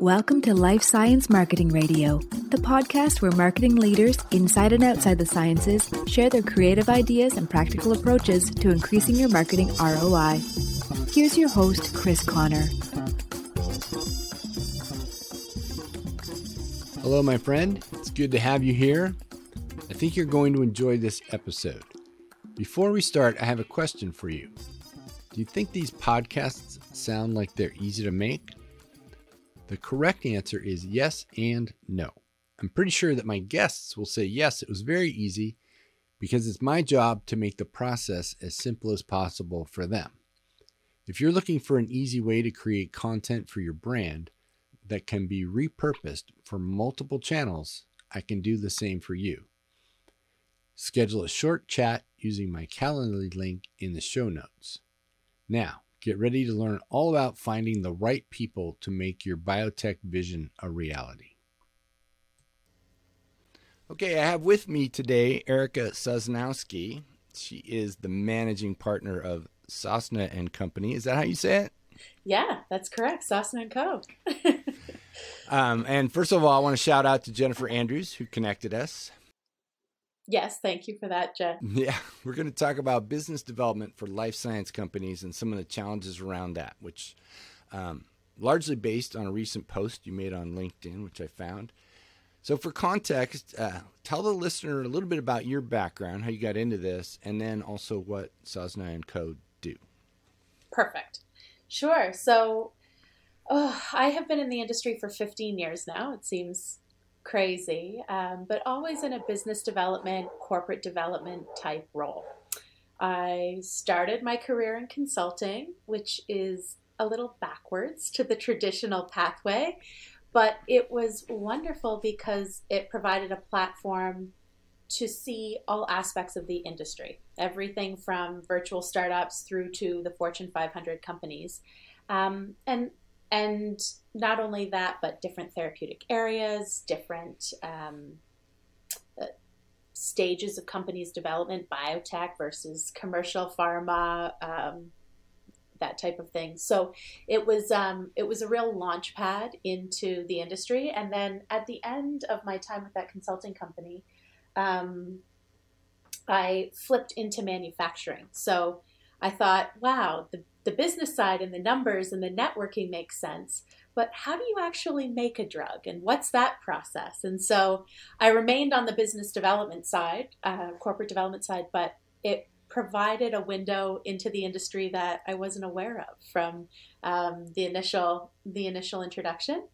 Welcome to Life Science Marketing Radio, the podcast where marketing leaders inside and outside the sciences share their creative ideas and practical approaches to increasing your marketing ROI. Here's your host, Chris Conner. Hello, my friend. It's good to have you here. I think you're going to enjoy this episode. Before we start, I have a question for you. Do you think these podcasts sound like they're easy to make? The correct answer is yes and no. I'm pretty sure that my guests will say yes, it was very easy because it's my job to make the process as simple as possible for them. If you're looking for an easy way to create content for your brand that can be repurposed for multiple channels, I can do the same for you. Schedule a short chat using my Calendly link in the show notes. Now, get ready to learn all about finding the right people to make your biotech vision a reality. Okay, I have with me today Erica Sosnowski. She is the managing partner of Sosna and Company. Is that how you say it? Yeah, that's correct. Sosna and Co. um, and first of all, I want to shout out to Jennifer Andrews who connected us. Yes, thank you for that, Jeff. Yeah, we're going to talk about business development for life science companies and some of the challenges around that, which um, largely based on a recent post you made on LinkedIn, which I found. So, for context, uh, tell the listener a little bit about your background, how you got into this, and then also what Sosna and Co. do. Perfect. Sure. So, oh, I have been in the industry for 15 years now. It seems crazy, um, but always in a business development, corporate development type role. I started my career in consulting, which is a little backwards to the traditional pathway, but it was wonderful because it provided a platform to see all aspects of the industry, everything from virtual startups through to the Fortune 500 companies. Um, and and not only that, but different therapeutic areas, different um, uh, stages of companies' development, biotech versus commercial pharma, um, that type of thing. So it was um, it was a real launch pad into the industry. And then at the end of my time with that consulting company, um, I flipped into manufacturing. So I thought, wow, the the business side and the numbers and the networking makes sense but how do you actually make a drug and what's that process? And so i remained on the business development side uh, corporate development side but it provided a window into the industry that i wasn't aware of from um, the initial the initial introduction.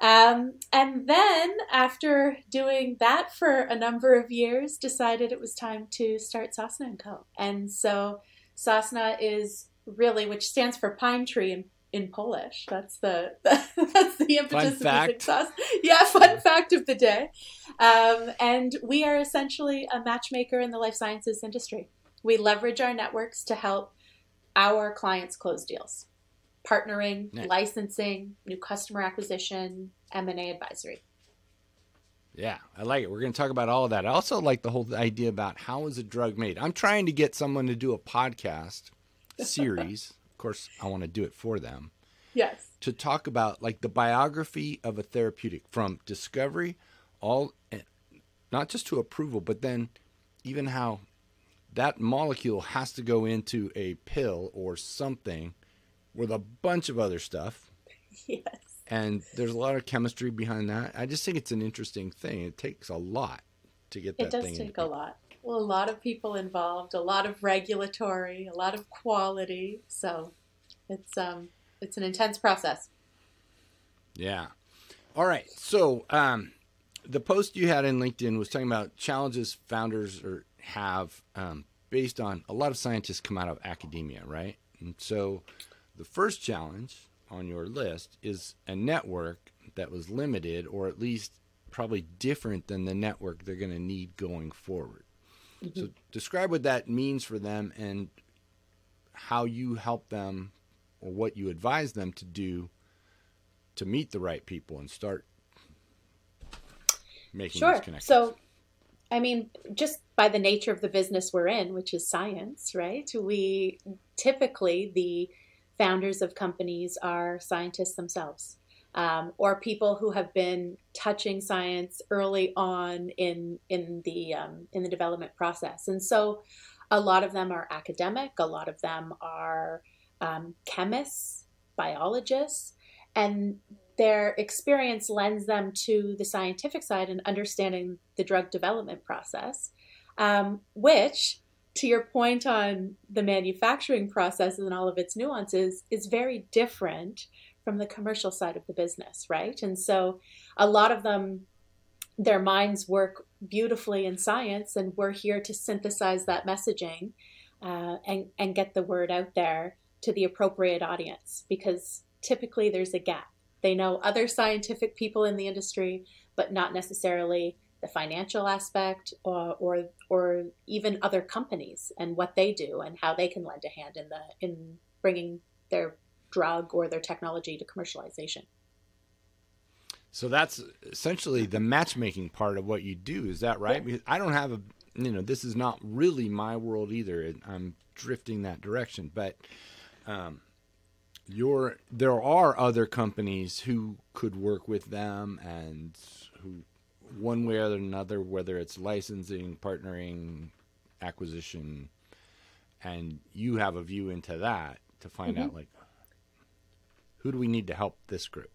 Um, and then after doing that for a number of years decided it was time to start sosna & co. And so sosna is really, which stands for pine tree in, in Polish. That's the that's the impetus of the success. Yeah, fun fact of the day. Um, and we are essentially a matchmaker in the life sciences industry. We leverage our networks to help our clients close deals, partnering, nice. licensing, new customer acquisition, M and A advisory. Yeah, I like it. We're going to talk about all of that. I also like the whole idea about how is a drug made. I'm trying to get someone to do a podcast series. of course, I want to do it for them. Yes. To talk about like the biography of a therapeutic from discovery, all eh, not just to approval, but then even how that molecule has to go into a pill or something with a bunch of other stuff. Yes. And there's a lot of chemistry behind that. I just think it's an interesting thing. It takes a lot to get that it does take a lot well, a lot of people involved, a lot of regulatory, a lot of quality. So it's um it's an intense process. Yeah. All right. So um, the post you had in LinkedIn was talking about challenges founders or have um, based on a lot of scientists come out of academia, right? And so the first challenge on your list is a network that was limited or at least probably different than the network they're going to need going forward. Mm-hmm. So describe what that means for them and how you help them or what you advise them to do to meet the right people and start making sure. those connections. So I mean, just by the nature of the business we're in, which is science, right? We typically the founders of companies are scientists themselves. Um, or people who have been touching science early on in in the um, in the development process. And so, a lot of them are academic. A lot of them are um, chemists, biologists, and their experience lends them to the scientific side and understanding the drug development process, um, which to your point on the manufacturing process and all of its nuances is very different from the commercial side of the business, right? And so a lot of them, their minds work beautifully in science, and we're here to synthesize that messaging uh, and, and get the word out there to the appropriate audience because typically there's a gap. They know other scientific people in the industry, but not necessarily the financial aspect or, or or even other companies and what they do and how they can lend a hand in the in bringing their drug or their technology to commercialization. So that's essentially the matchmaking part of what you do. Is that right? Yeah. Because I don't have a, you know, this is not really my world either. I'm drifting that direction, but um, your there are other companies who could work with them and who, one way or another, whether it's licensing, partnering, acquisition, and you have a view into that to find Mhm. out like who do we need to help this group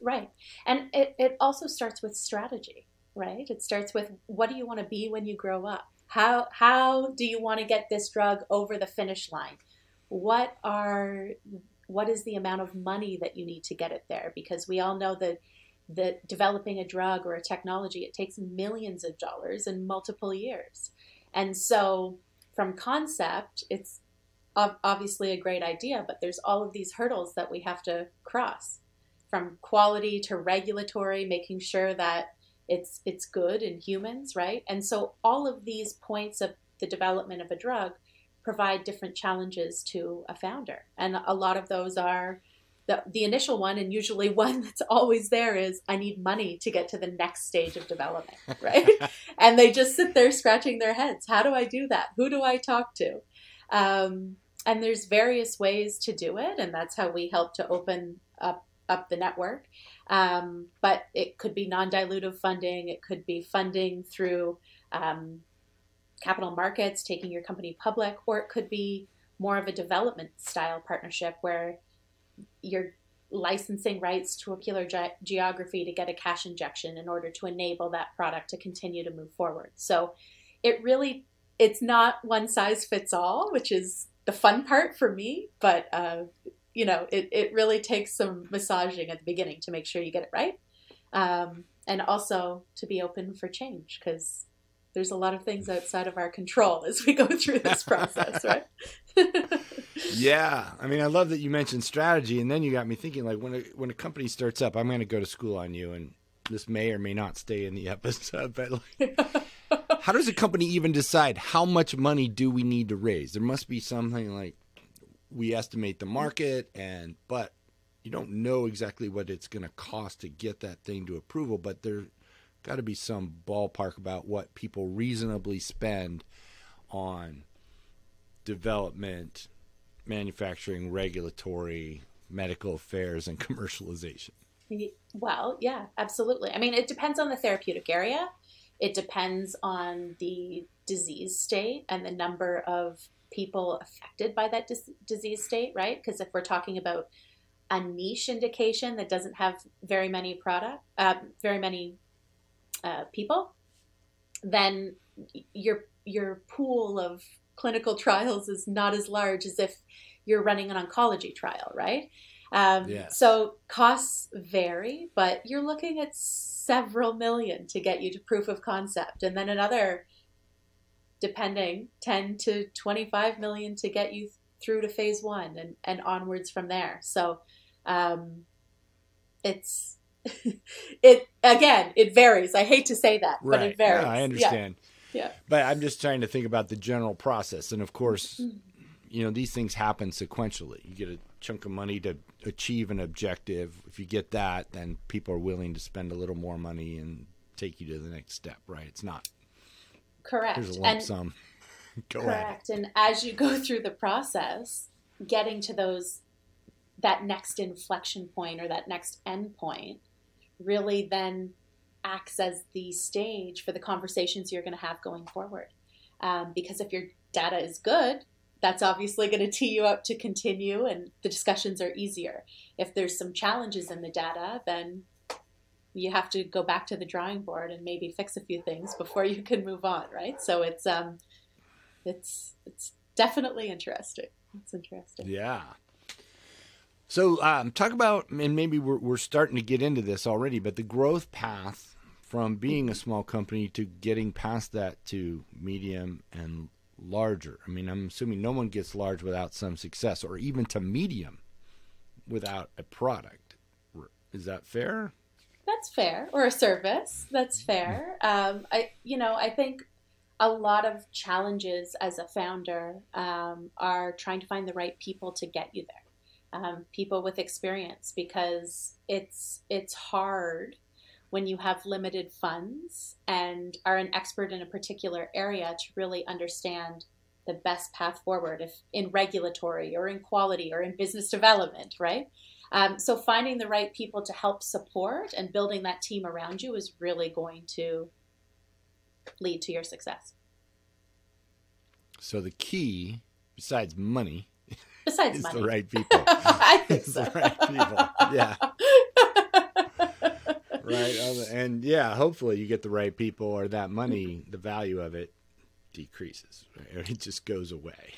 Right. And it, it also starts with strategy, right? It starts with what do you want to be when you grow up? How how do you want to get this drug over the finish line? What are what is the amount of money that you need to get it there? Because we all know that that developing a drug or a technology it takes millions of dollars and multiple years. And so from concept, it's obviously a great idea, but there's all of these hurdles that we have to cross from quality to regulatory, making sure that it's it's good in humans, right? And so all of these points of the development of a drug provide different challenges to a founder. And a lot of those are the, the initial one, and usually one that's always there is I need money to get to the next stage of development, right? and they just sit there scratching their heads. How do I do that? Who do I talk to? Um, and there's various ways to do it, and that's how we help to open up up the network. Um, but it could be non-dilutive funding. It could be funding through um, capital markets, taking your company public, or it could be more of a development style partnership where you're licensing rights to a particular ge- geography to get a cash injection in order to enable that product to continue to move forward. So it really it's not one size fits all, which is the fun part for me, but uh, you know, it, it really takes some massaging at the beginning to make sure you get it right. Um, and also to be open for change because there's a lot of things outside of our control as we go through this process, right? Yeah, I mean, I love that you mentioned strategy, and then you got me thinking. Like when a when a company starts up, I'm going to go to school on you, and this may or may not stay in the episode. But like, how does a company even decide how much money do we need to raise? There must be something like we estimate the market, and but you don't know exactly what it's going to cost to get that thing to approval. But there got to be some ballpark about what people reasonably spend on development manufacturing, regulatory, medical affairs, and commercialization. Well, yeah, absolutely. I mean, it depends on the therapeutic area. It depends on the disease state and the number of people affected by that dis- disease state, right? Because if we're talking about a niche indication that doesn't have very many product, uh, very many uh, people, then your your pool of clinical trials is not as large as if you're running an oncology trial, right? Um, Yes. So costs vary, but you're looking at several million to get you to proof of concept, and then another, depending, 10 to 25 million to get you through to phase one and, and onwards from there. So um, it's it again it varies. I hate to say that, but it varies. Yeah, I understand. Yeah. But I'm just trying to think about the general process. And of course, Mm. you know, these things happen sequentially. You get a chunk of money to achieve an objective. If you get that, then people are willing to spend a little more money and take you to the next step, right? It's not Correct. here's a lump and sum. Go correct. And as you go through the process, getting to those that next inflection point or that next end point really then acts as the stage for the conversations you're going to have going forward. Um, because if your data is good, that's obviously going to tee you up to continue and the discussions are easier. If there's some challenges in the data, then you have to go back to the drawing board and maybe fix a few things before you can move on, right? So it's um it's it's definitely interesting. It's interesting. Yeah. So um, talk about, and maybe we're, we're starting to get into this already, but the growth path from being a small company to getting past that to medium and larger. I mean, I'm assuming no one gets large without some success, or even to medium without a product. Is that fair? That's fair, or a service. That's fair. Um, I, you know, I think a lot of challenges as a founder um, are trying to find the right people to get you there, um, people with experience, because it's it's hard when you have limited funds and are an expert in a particular area to really understand the best path forward if in regulatory or in quality or in business development right? Um, so finding the right people to help support and building that team around you is really going to lead to your success. So the key besides money besides is money. the right people. I think so. the right people. Yeah right? And yeah, hopefully you get the right people, or that money, the value of it decreases. Right? It just goes away.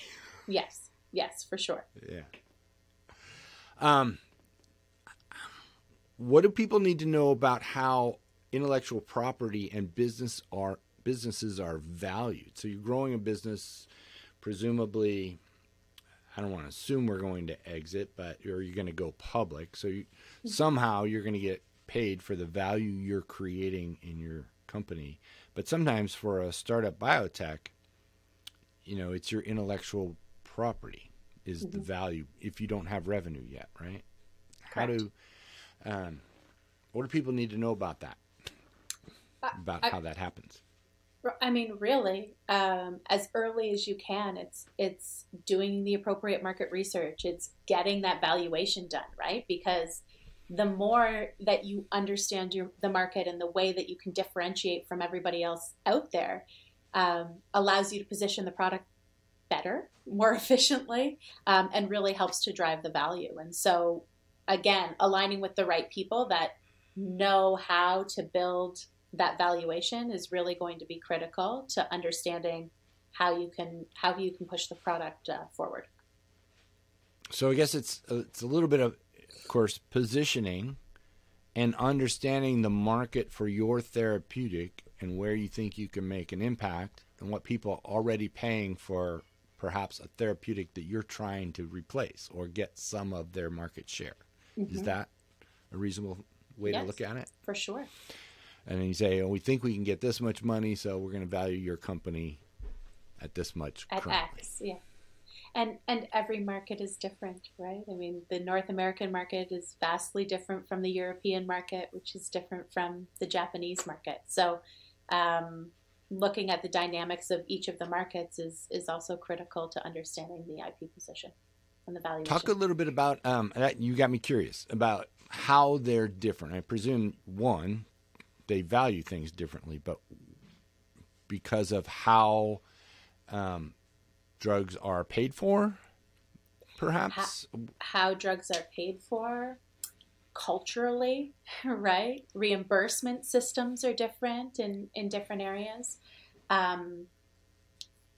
Yes, yes, for sure. Yeah. Um, what do people need to know about how intellectual property and business are businesses are valued? So you're growing a business, presumably. I don't want to assume we're going to exit, but or you're going to go public. So you, somehow you're going to get paid for the value you're creating in your company. But sometimes for a startup biotech, you know, it's your intellectual property is mm-hmm. the value if you don't have revenue yet, right? Correct. How do um, what do people need to know about that? About I, how that happens? I mean, really, um, as early as you can, it's it's doing the appropriate market research. It's getting that valuation done, right? Because the more that you understand your, the market and the way that you can differentiate from everybody else out there um, allows you to position the product better, more efficiently, um, and really helps to drive the value. And so, again, aligning with the right people that know how to build that valuation is really going to be critical to understanding how you can how you can push the product uh, forward. So I guess it's it's a little bit of of course, positioning and understanding the market for your therapeutic and where you think you can make an impact and what people are already paying for perhaps a therapeutic that you're trying to replace or get some of their market share. Mm-hmm. Is that a reasonable way yes, to look at it? For sure. And then you say, oh, we think we can get this much money, so we're going to value your company at this much. At currently. X, yeah and and every market is different right? I mean the north american market is vastly different from the european market which is different from the japanese market. So um, looking at the dynamics of each of the markets is is also critical to understanding the ip position and the value talk a little bit about um, you got me curious about how they're different. I presume one they value things differently but because of how um, drugs are paid for, perhaps? How, how drugs are paid for culturally, right? Reimbursement systems are different in, in different areas. Um,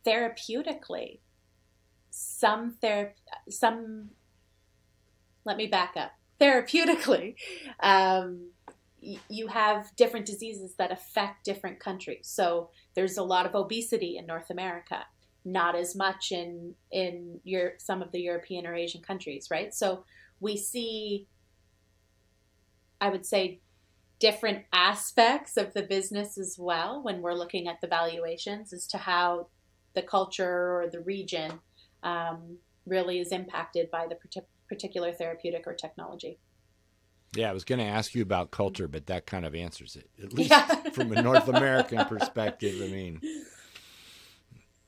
therapeutically, some ther- some let me back up. Therapeutically, um, you have different diseases that affect different countries. So there's a lot of obesity in North America not as much in in your some of the European or Asian countries, right? So we see, I would say, different aspects of the business as well when we're looking at the valuations as to how the culture or the region um, really is impacted by the particular therapeutic or technology. Yeah, I was going to ask you about culture, but that kind of answers it, at least yeah. from a North American perspective. I mean,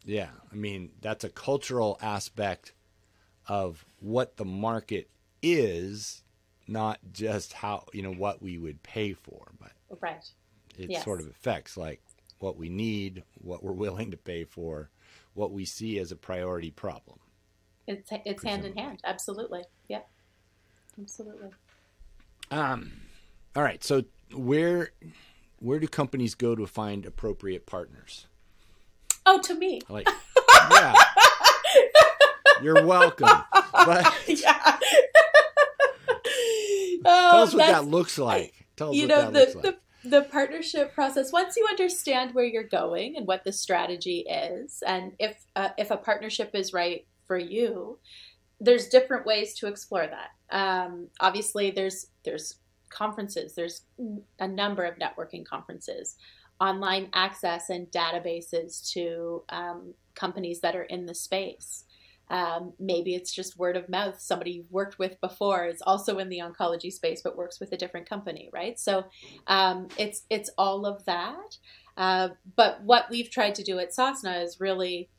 yeah, I mean that's a cultural aspect of what the market is not just how you know what we would pay for, but right. It yes. sort of affects like what we need, what we're willing to pay for, what we see as a priority problem. It's it's hand in hand. Absolutely. Yeah, Absolutely. Um, all right. So where where do companies go to find appropriate partners? Oh, to me. Like, yeah. You're welcome. But yeah. oh, tell us what that looks like. Tell us you what know, that the, looks like. The, the partnership process once you understand where you're going and what the strategy is and if uh, if a partnership is right for you there's different ways to explore that um, obviously there's there's conferences there's a number of networking conferences online access and databases to um, companies that are in the space um, maybe it's just word of mouth. Somebody you've worked with before is also in the oncology space, but works with a different company, right? So um, it's it's all of that. Uh, but what we've tried to do at Sosna is really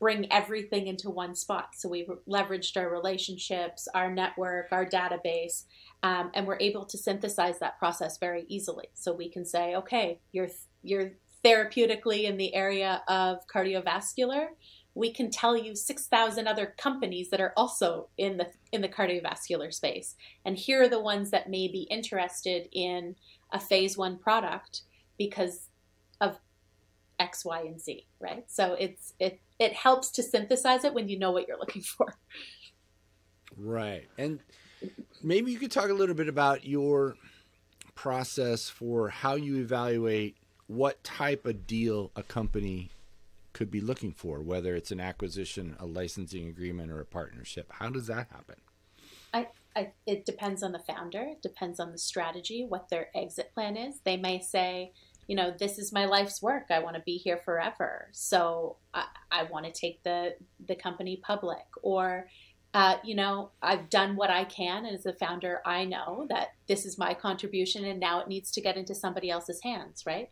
bring everything into one spot. So we've leveraged our relationships, our network, our database, um, and we're able to synthesize that process very easily. So we can say, okay, you're you're therapeutically in the area of cardiovascular. We can tell you 6000 other companies that are also in the in the cardiovascular space. And here are the ones that may be interested in a phase 1 product because of x y and z right? So it's it it helps to synthesize it when you know what you're looking for. Right. And maybe you could talk a little bit about your process for how you evaluate what type of deal a company could be looking for, whether it's an acquisition, a licensing agreement, or a partnership? How does that happen? I, I, it depends on the founder. It depends on the strategy, what their exit plan is. They may say, you know, this is my life's work. I want to be here forever. So I, I want to take the the company public, or uh, you know, I've done what I can, and as a founder, I know that this is my contribution, and now it needs to get into somebody else's hands, right?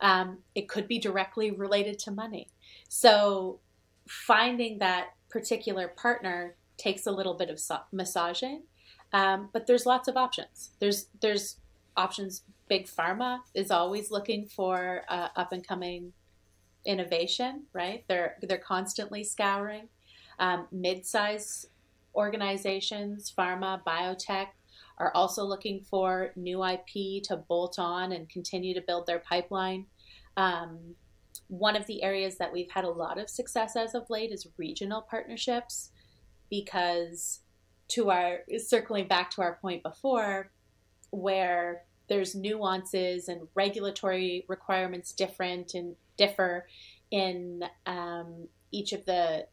Um, it could be directly related to money. So finding that particular partner takes a little bit of massaging, um, but there's lots of options. There's there's options. Big pharma is always looking for uh, up and coming innovation, right? They're they're constantly scouring. Um, mid-size organizations, pharma, biotech, are also looking for new IP to bolt on and continue to build their pipeline. Um, one of the areas that we've had a lot of success as of late is regional partnerships because to our circling back to our point before where there's nuances and regulatory requirements different and differ in um, each of the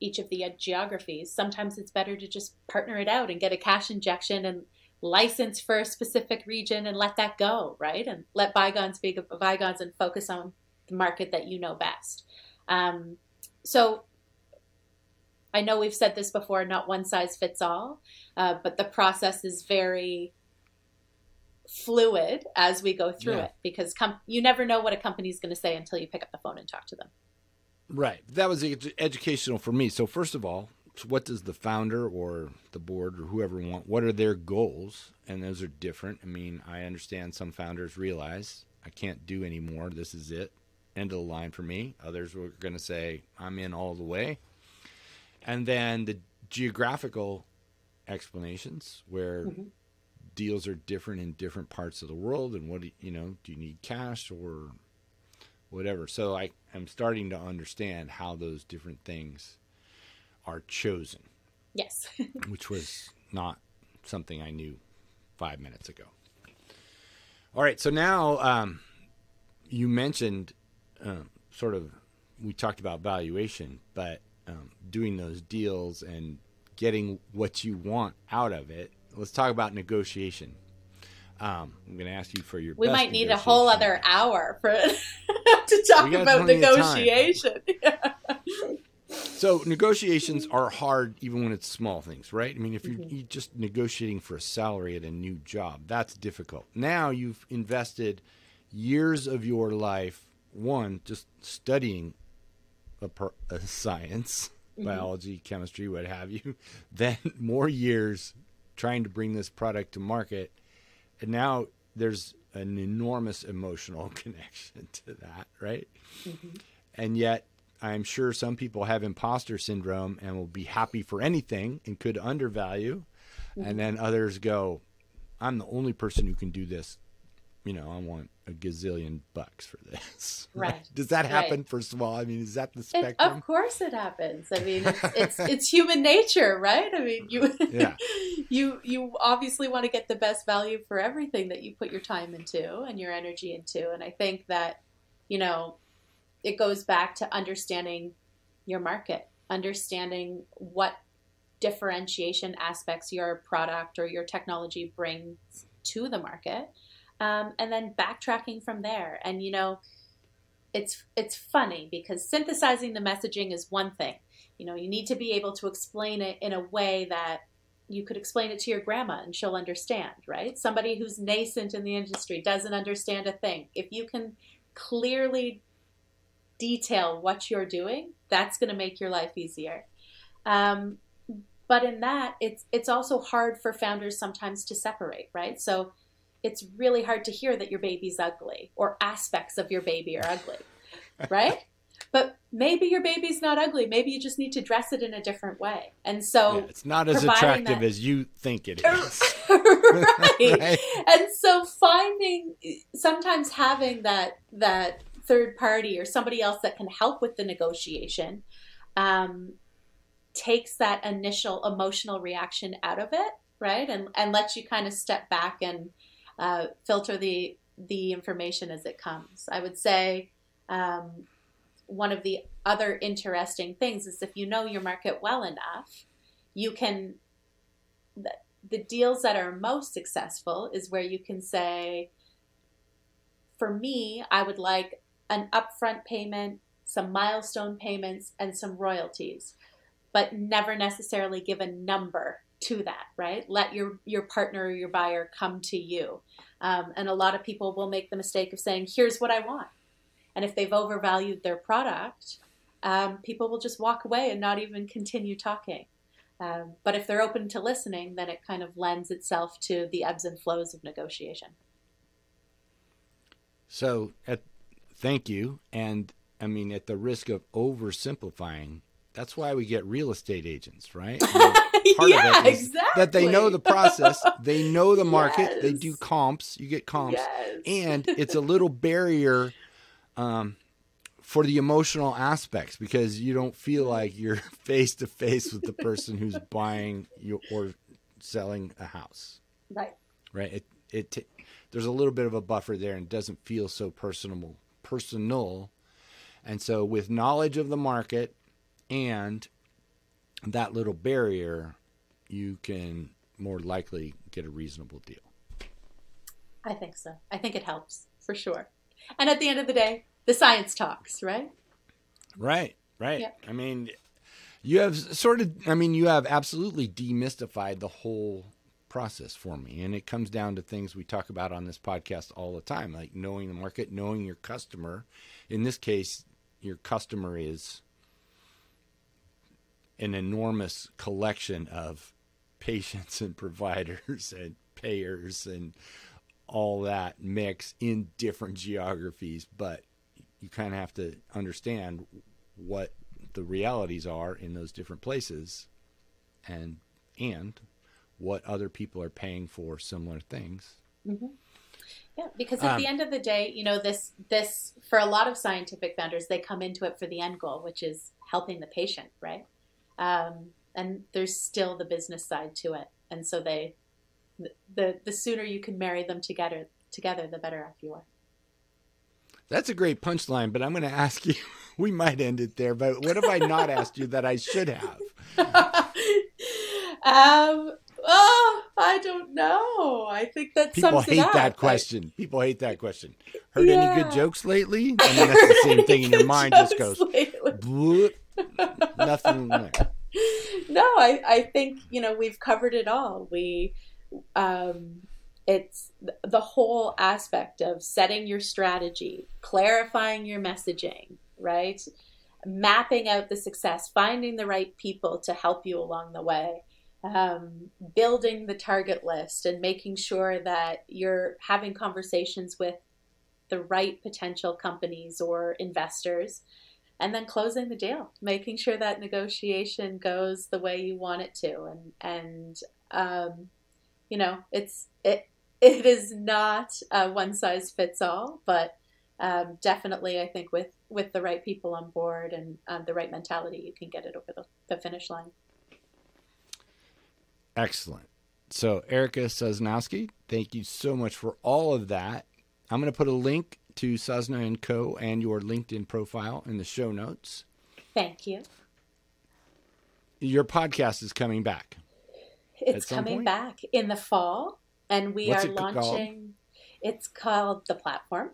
each of the geographies sometimes it's better to just partner it out and get a cash injection and license for a specific region and let that go right and let bygones be bygones and focus on the market that you know best. Um, so I know we've said this before, not one size fits all, uh, but the process is very fluid as we go through yeah. it because com- you never know what a company is going to say until you pick up the phone and talk to them. Right. That was ed- educational for me. So first of all, what does the founder or the board or whoever want? What are their goals? And those are different. I mean, I understand some founders realize I can't do anymore. This is it end of the line for me. Others were going to say, I'm in all the way. And then the geographical explanations where mm-hmm. deals are different in different parts of the world and what, do you know, do you need cash or whatever. So I am starting to understand how those different things are chosen. Yes. which was not something I knew five minutes ago. All right. So now um, you mentioned um, sort of we talked about valuation, but um, doing those deals and getting what you want out of it. Let's talk about negotiation. Um, I'm going to ask you for your. We might need a whole other hour for to talk about negotiation. so negotiations are hard, even when it's small things, right? I mean, if you're, mm-hmm. you're just negotiating for a salary at a new job, that's difficult. Now you've invested years of your life one just studying a, per, a science mm-hmm. biology, chemistry, what have you, then more years trying to bring this product to market. And now there's an enormous emotional connection to that, right? Mm-hmm. And yet, I'm sure some people have imposter syndrome and will be happy for anything and could undervalue. Mm-hmm. And then others go, I'm the only person who can do this. You know, I want a gazillion bucks for this. Right. Does that happen? Right. First of all, I mean, is that the spectrum? It, of course, it happens. I mean, it's, it's it's human nature, right? I mean, you yeah. you you obviously want to get the best value for everything that you put your time into and your energy into, and I think that you know it goes back to understanding your market, understanding what differentiation aspects your product or your technology brings to the market um, and then backtracking from there. And you know, it's it's funny because synthesizing the messaging is one thing. You know, you need to be able to explain it in a way that you could explain it to your grandma and she'll understand, right? Somebody who's nascent in the industry doesn't understand a thing. If you can clearly detail what you're doing, that's going to make your life easier. Um, but in that, it's it's also hard for founders sometimes to separate, right? So it's really hard to hear that your baby's ugly or aspects of your baby are ugly, right? but maybe your baby's not ugly. Maybe you just need to dress it in a different way. And so yeah, it's not as attractive that, as you think it is. right. right. And so finding sometimes having that that third party or somebody else that can help with the negotiation um, takes that initial emotional reaction out of it, right? And and lets you kind of step back and uh, filter the the information as it comes. I would say um, one of the other interesting things is if you know your market well enough, you can the, the deals that are most successful is where you can say, for me, I would like an upfront payment, some milestone payments, and some royalties, but never necessarily give a number to that, right? Let your your partner or your buyer come to you. Um, and a lot of people will make the mistake of saying, "Here's what I want," and if they've overvalued their product, um, people will just walk away and not even continue talking. Um, but if they're open to listening, then it kind of lends itself to the ebbs and flows of negotiation. So, at, thank you. And I mean, at the risk of oversimplifying, that's why we get real estate agents, right? part yeah, of it is exactly. that they know the process, they know the market, yes. they do comps, you get comps, yes. and it's a little barrier um, for the emotional aspects because you don't feel like you're face to face with the person who's buying you or selling a house. Right. Right. It it there's a little bit of a buffer there and doesn't feel so personal personal. And so with knowledge of the market and that little barrier, you can more likely get a reasonable deal. I think so. I think it helps for sure. And at the end of the day, the science talks, right? Right, right. Yep. I mean, you have sort of, I mean, you have absolutely demystified the whole process for me. And it comes down to things we talk about on this podcast all the time, like knowing the market, knowing your customer. In this case, your customer is an enormous collection of patients and providers and payers and all that mix in different geographies, but you kind of have to understand what the realities are in those different places and and what other people are paying for similar things. Mm-hmm. Yeah, because at um, the end of the day, you know, this this for a lot of scientific founders, they come into it for the end goal, which is helping the patient, right? Um, and there's still the business side to it, and so they, the the sooner you can marry them together, together, the better off you are. That's a great punchline, but I'm going to ask you. We might end it there, but what have I not asked you that I should have? um. Oh, I don't know. I think that people hate up, that question. People hate that question. Heard yeah. any good jokes lately? I mean, that's the same thing in your mind. Just goes nothing. No, I, I think you know we've covered it all. We, um, it's the whole aspect of setting your strategy, clarifying your messaging, right? mapping out the success, finding the right people to help you along the way, um, building the target list, and making sure that you're having conversations with the right potential companies or investors and then closing the deal, making sure that negotiation goes the way you want it to, and and um, you know it's it it is not a one size fits all, but um, definitely I think with with the right people on board and um, the right mentality, you can get it over the, the finish line. Excellent. So Erica Sosnowski, thank you so much for all of that. I'm going to put a link to Sosna and Co. and your LinkedIn profile in the show notes. Thank you. Your podcast is coming back. It's coming point? back in the fall, and we What's are launching. Called? It's called the platform.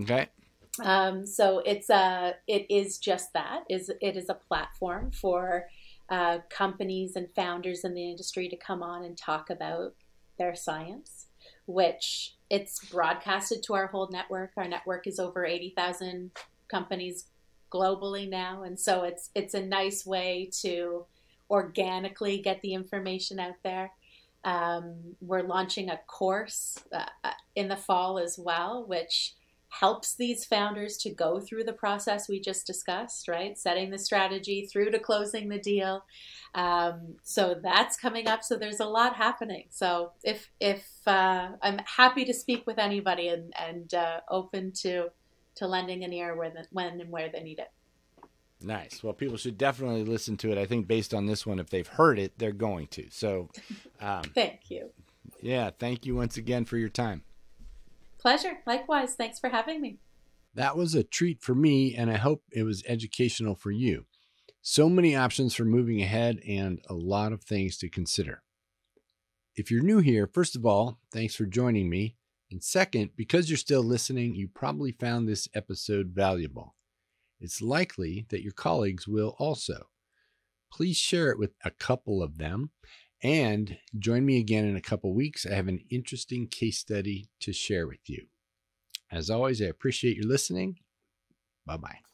Okay. Um, so it's a it is just that is it is a platform for uh, companies and founders in the industry to come on and talk about their science, which it's broadcasted to our whole network. Our network is over 80,000 companies globally now. And so it's, it's a nice way to organically get the information out there. Um, we're launching a course uh, uh in the fall as well, which helps these founders to go through the process we just discussed, right? Setting the strategy through to closing the deal. Um, so that's coming up. So there's a lot happening. So if if uh, I'm happy to speak with anybody and and uh, open to to lending an ear where the, when and where they need it. Nice. Well, people should definitely listen to it. I think based on this one, if they've heard it, they're going to. So, um, thank you. Yeah, thank you once again for your time. Pleasure. Likewise. Thanks for having me. That was a treat for me, and I hope it was educational for you. So many options for moving ahead and a lot of things to consider. If you're new here, first of all, thanks for joining me. And second, because you're still listening, you probably found this episode valuable. It's likely that your colleagues will also. Please share it with a couple of them and join me again in a couple weeks. I have an interesting case study to share with you. As always, I appreciate your listening. Bye bye.